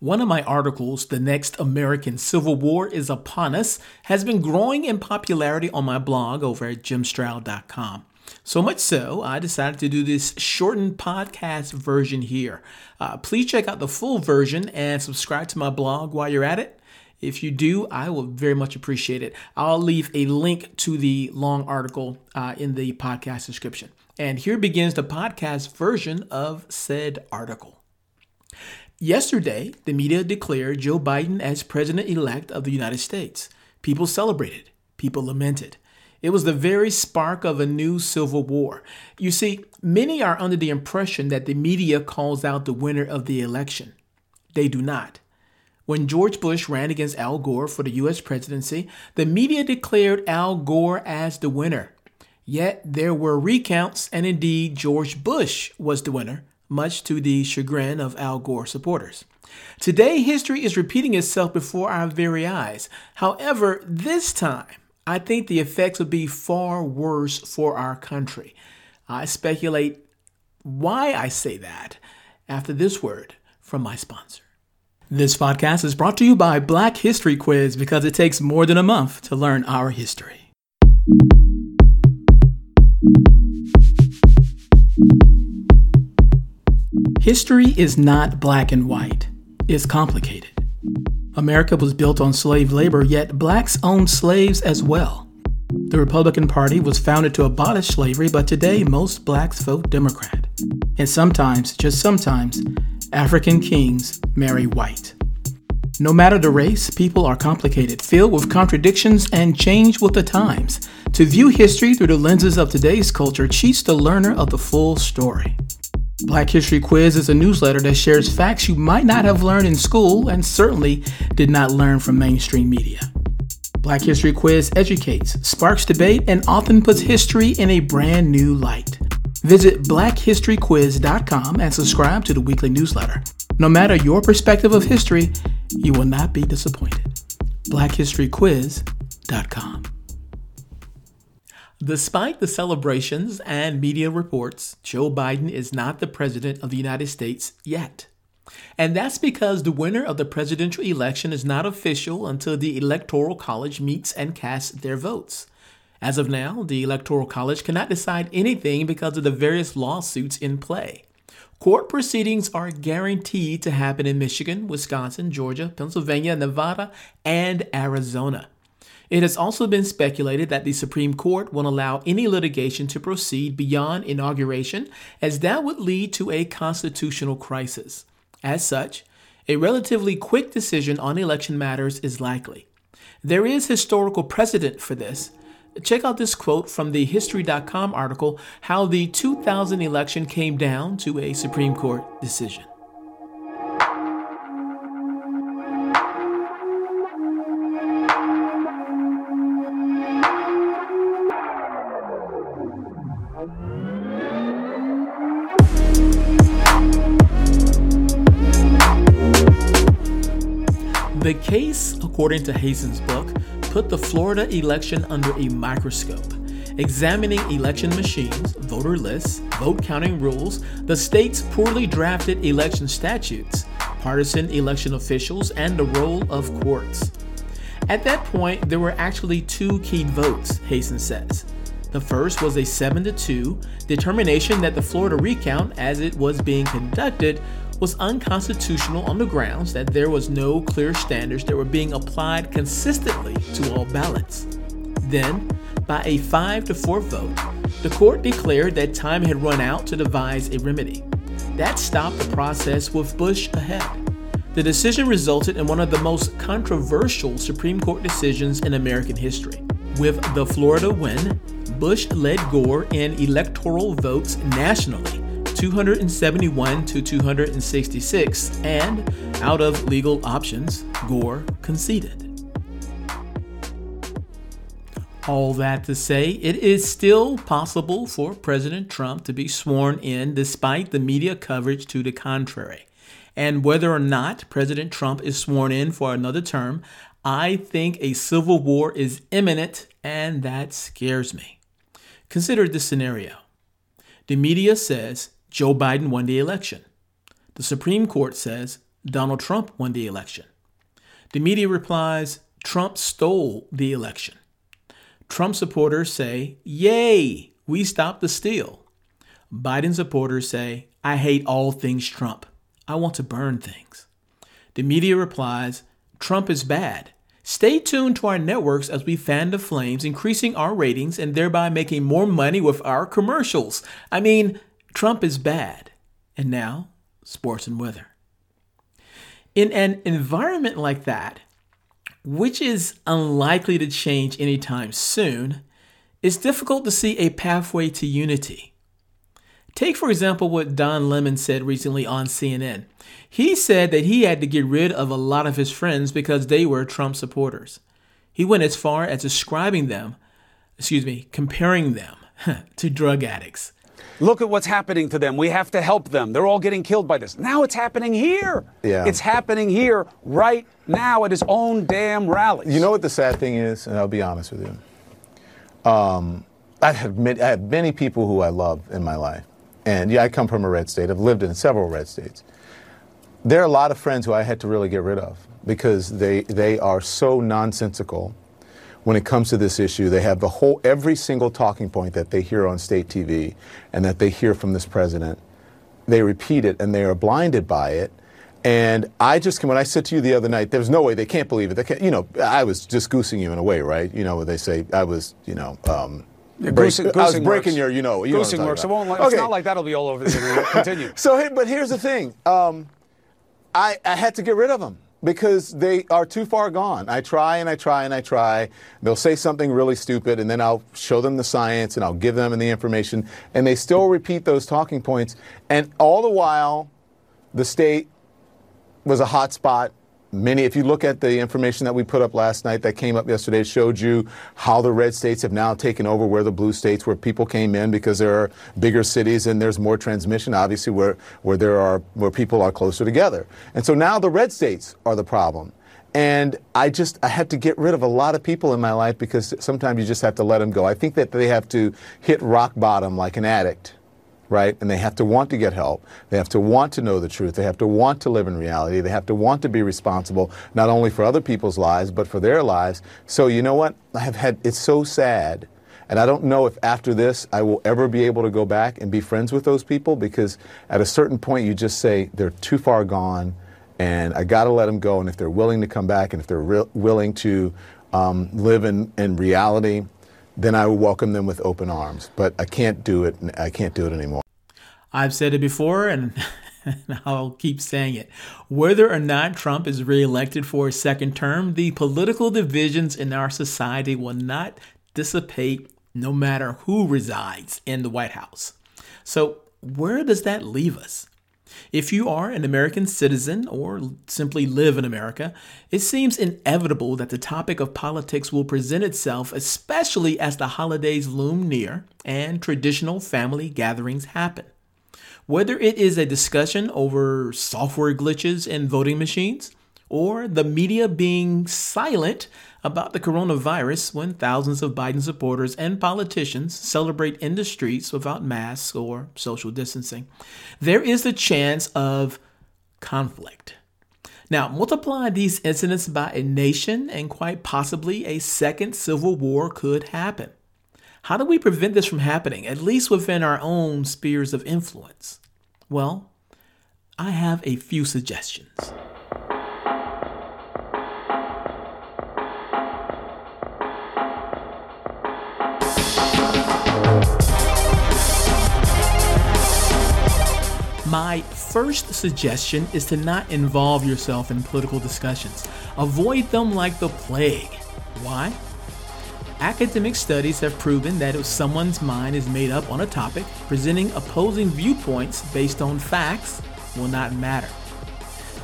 One of my articles, The Next American Civil War is Upon Us, has been growing in popularity on my blog over at jimstroud.com. So much so, I decided to do this shortened podcast version here. Uh, please check out the full version and subscribe to my blog while you're at it. If you do, I will very much appreciate it. I'll leave a link to the long article uh, in the podcast description. And here begins the podcast version of said article. Yesterday, the media declared Joe Biden as president elect of the United States. People celebrated, people lamented. It was the very spark of a new civil war. You see, many are under the impression that the media calls out the winner of the election. They do not. When George Bush ran against Al Gore for the U.S. presidency, the media declared Al Gore as the winner. Yet there were recounts, and indeed, George Bush was the winner much to the chagrin of Al Gore supporters. Today, history is repeating itself before our very eyes. However, this time, I think the effects would be far worse for our country. I speculate why I say that after this word from my sponsor. This podcast is brought to you by Black History Quiz because it takes more than a month to learn our history. History is not black and white, it's complicated. America was built on slave labor, yet blacks owned slaves as well. The Republican Party was founded to abolish slavery, but today most blacks vote Democrat. And sometimes, just sometimes, African kings marry white. No matter the race, people are complicated, filled with contradictions, and change with the times. To view history through the lenses of today's culture cheats the learner of the full story. Black History Quiz is a newsletter that shares facts you might not have learned in school and certainly did not learn from mainstream media. Black History Quiz educates, sparks debate, and often puts history in a brand new light. Visit blackhistoryquiz.com and subscribe to the weekly newsletter. No matter your perspective of history, you will not be disappointed. blackhistoryquiz.com. Despite the celebrations and media reports, Joe Biden is not the President of the United States yet. And that's because the winner of the presidential election is not official until the Electoral College meets and casts their votes. As of now, the Electoral College cannot decide anything because of the various lawsuits in play. Court proceedings are guaranteed to happen in Michigan, Wisconsin, Georgia, Pennsylvania, Nevada, and Arizona. It has also been speculated that the Supreme Court will allow any litigation to proceed beyond inauguration, as that would lead to a constitutional crisis. As such, a relatively quick decision on election matters is likely. There is historical precedent for this. Check out this quote from the History.com article How the 2000 election came down to a Supreme Court decision. The case, according to Hazen's book, put the Florida election under a microscope, examining election machines, voter lists, vote counting rules, the state's poorly drafted election statutes, partisan election officials, and the role of courts. At that point, there were actually two key votes, Hazen says. The first was a 7 to 2 determination that the Florida recount, as it was being conducted, was unconstitutional on the grounds that there was no clear standards that were being applied consistently to all ballots. Then, by a 5 to 4 vote, the court declared that time had run out to devise a remedy. That stopped the process with Bush ahead. The decision resulted in one of the most controversial Supreme Court decisions in American history. With the Florida win, Bush led Gore in electoral votes nationally 271 to 266, and out of legal options, Gore conceded. All that to say, it is still possible for President Trump to be sworn in despite the media coverage to the contrary. And whether or not President Trump is sworn in for another term, I think a civil war is imminent, and that scares me. Consider this scenario. The media says Joe Biden won the election. The Supreme Court says Donald Trump won the election. The media replies, Trump stole the election. Trump supporters say, Yay, we stopped the steal. Biden supporters say, I hate all things Trump. I want to burn things. The media replies, Trump is bad. Stay tuned to our networks as we fan the flames, increasing our ratings and thereby making more money with our commercials. I mean, Trump is bad. And now, sports and weather. In an environment like that, which is unlikely to change anytime soon, it's difficult to see a pathway to unity. Take, for example, what Don Lemon said recently on CNN. He said that he had to get rid of a lot of his friends because they were Trump supporters. He went as far as describing them, excuse me, comparing them to drug addicts. Look at what's happening to them. We have to help them. They're all getting killed by this. Now it's happening here. Yeah. It's happening here right now at his own damn rallies. You know what the sad thing is, and I'll be honest with you. Um, I have many, I have many people who I love in my life, and yeah, I come from a red state. I've lived in several red states. There are a lot of friends who I had to really get rid of because they they are so nonsensical when it comes to this issue. They have the whole, every single talking point that they hear on state TV and that they hear from this president. They repeat it and they are blinded by it. And I just, when I said to you the other night, there's no way they can't believe it. They can't, you know, I was just goosing you in a way, right? You know, what they say, I was, you know, um, Yeah, break- goosing- I was breaking works. your, you know, you know Goosing works. It won't. It's Okay. not like that'll be all over the internet. Continue. So, but here's the thing. Um, I, I had to get rid of them because they are too far gone. I try and I try and I try. They'll say something really stupid, and then I'll show them the science and I'll give them the information, and they still repeat those talking points. And all the while, the state was a hot spot. Many, if you look at the information that we put up last night that came up yesterday, showed you how the red states have now taken over where the blue states, where people came in because there are bigger cities and there's more transmission, obviously, where, where there are where people are closer together. And so now the red states are the problem. And I just I had to get rid of a lot of people in my life because sometimes you just have to let them go. I think that they have to hit rock bottom like an addict right? And they have to want to get help. They have to want to know the truth. They have to want to live in reality. They have to want to be responsible, not only for other people's lives, but for their lives. So, you know what? I have had, it's so sad. And I don't know if after this I will ever be able to go back and be friends with those people because at a certain point you just say they're too far gone and I got to let them go. And if they're willing to come back and if they're re- willing to um, live in, in reality, then I would welcome them with open arms. But I can't do it. I can't do it anymore. I've said it before and I'll keep saying it. Whether or not Trump is reelected for a second term, the political divisions in our society will not dissipate no matter who resides in the White House. So, where does that leave us? If you are an American citizen or simply live in America, it seems inevitable that the topic of politics will present itself, especially as the holidays loom near and traditional family gatherings happen. Whether it is a discussion over software glitches in voting machines, or the media being silent about the coronavirus when thousands of Biden supporters and politicians celebrate in the streets without masks or social distancing, there is the chance of conflict. Now, multiply these incidents by a nation, and quite possibly a second civil war could happen. How do we prevent this from happening, at least within our own spheres of influence? Well, I have a few suggestions. My first suggestion is to not involve yourself in political discussions. Avoid them like the plague. Why? Academic studies have proven that if someone's mind is made up on a topic, presenting opposing viewpoints based on facts will not matter.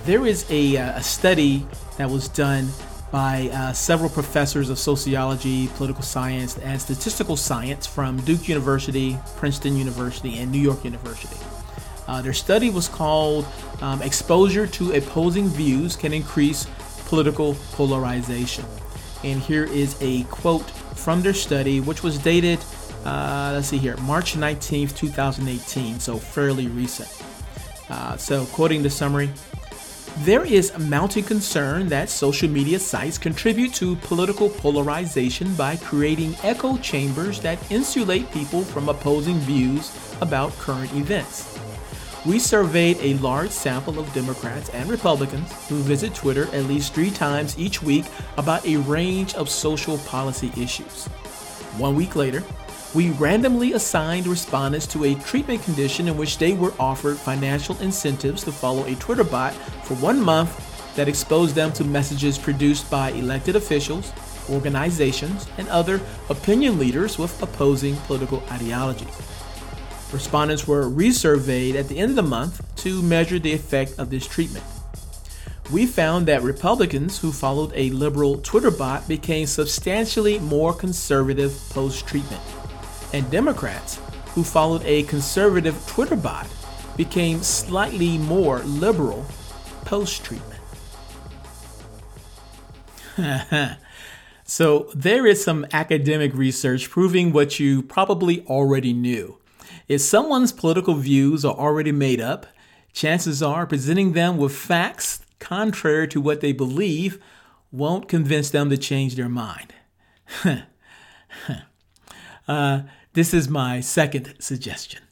There is a, uh, a study that was done by uh, several professors of sociology, political science, and statistical science from Duke University, Princeton University, and New York University. Uh, their study was called um, Exposure to Opposing Views Can Increase Political Polarization. And here is a quote from their study, which was dated, uh, let's see here, March 19th, 2018, so fairly recent. Uh, so, quoting the summary There is mounting concern that social media sites contribute to political polarization by creating echo chambers that insulate people from opposing views about current events. We surveyed a large sample of Democrats and Republicans who visit Twitter at least three times each week about a range of social policy issues. One week later, we randomly assigned respondents to a treatment condition in which they were offered financial incentives to follow a Twitter bot for one month that exposed them to messages produced by elected officials, organizations, and other opinion leaders with opposing political ideologies. Respondents were resurveyed at the end of the month to measure the effect of this treatment. We found that Republicans who followed a liberal Twitter bot became substantially more conservative post treatment and Democrats who followed a conservative Twitter bot became slightly more liberal post treatment. so, there is some academic research proving what you probably already knew. If someone's political views are already made up, chances are presenting them with facts contrary to what they believe won't convince them to change their mind. uh, this is my second suggestion.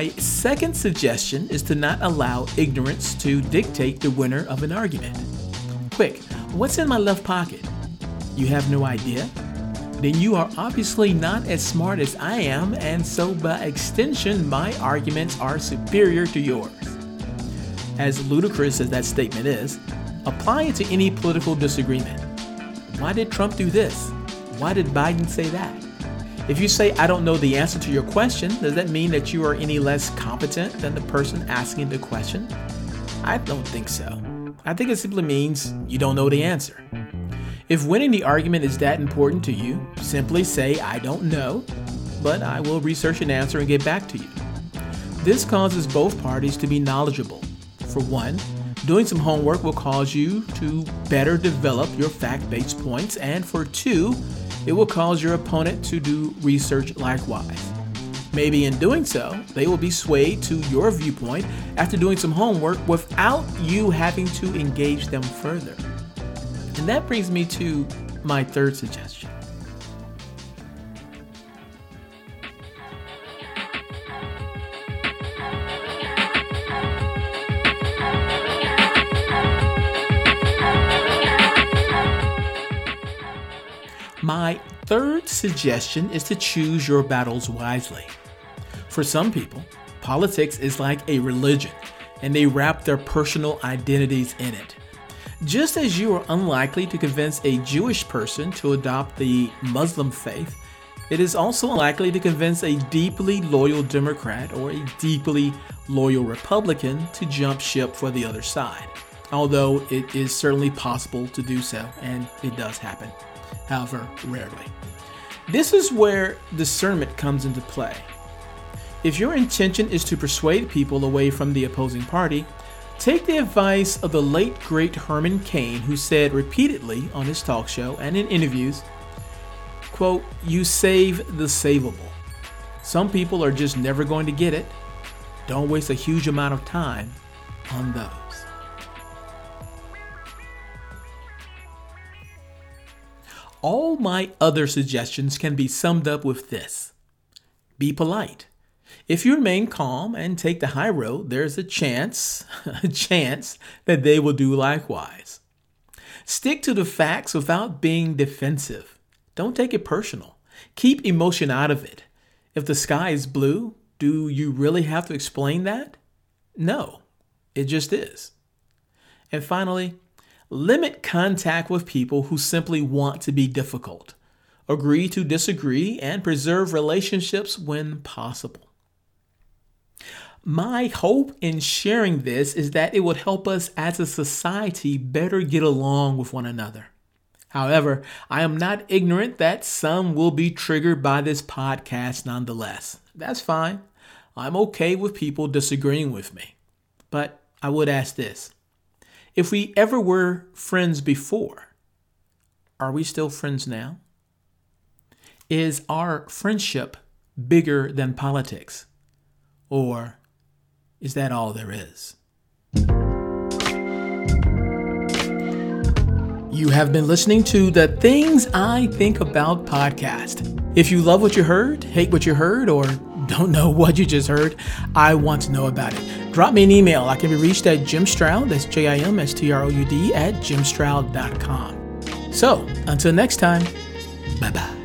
My second suggestion is to not allow ignorance to dictate the winner of an argument. Quick, what's in my left pocket? You have no idea? then you are obviously not as smart as I am, and so by extension, my arguments are superior to yours. As ludicrous as that statement is, apply it to any political disagreement. Why did Trump do this? Why did Biden say that? If you say, I don't know the answer to your question, does that mean that you are any less competent than the person asking the question? I don't think so. I think it simply means you don't know the answer. If winning the argument is that important to you, simply say, I don't know, but I will research an answer and get back to you. This causes both parties to be knowledgeable. For one, doing some homework will cause you to better develop your fact based points, and for two, it will cause your opponent to do research likewise. Maybe in doing so, they will be swayed to your viewpoint after doing some homework without you having to engage them further. And that brings me to my third suggestion. Third suggestion is to choose your battles wisely. For some people, politics is like a religion, and they wrap their personal identities in it. Just as you are unlikely to convince a Jewish person to adopt the Muslim faith, it is also unlikely to convince a deeply loyal Democrat or a deeply loyal Republican to jump ship for the other side. Although it is certainly possible to do so, and it does happen, however, rarely. This is where discernment comes into play. If your intention is to persuade people away from the opposing party, Take the advice of the late great Herman Cain, who said repeatedly on his talk show and in interviews, quote, you save the savable. Some people are just never going to get it. Don't waste a huge amount of time on those. All my other suggestions can be summed up with this be polite. If you remain calm and take the high road, there's a chance, a chance that they will do likewise. Stick to the facts without being defensive. Don't take it personal. Keep emotion out of it. If the sky is blue, do you really have to explain that? No, it just is. And finally, limit contact with people who simply want to be difficult. Agree to disagree and preserve relationships when possible. My hope in sharing this is that it would help us as a society better get along with one another. However, I am not ignorant that some will be triggered by this podcast nonetheless. That's fine. I'm okay with people disagreeing with me. But I would ask this If we ever were friends before, are we still friends now? Is our friendship bigger than politics? Or is that all there is? You have been listening to the Things I Think About podcast. If you love what you heard, hate what you heard, or don't know what you just heard, I want to know about it. Drop me an email. I can be reached at Jim Stroud, that's J I M S T R O U D, at jimstroud.com. So, until next time, bye bye.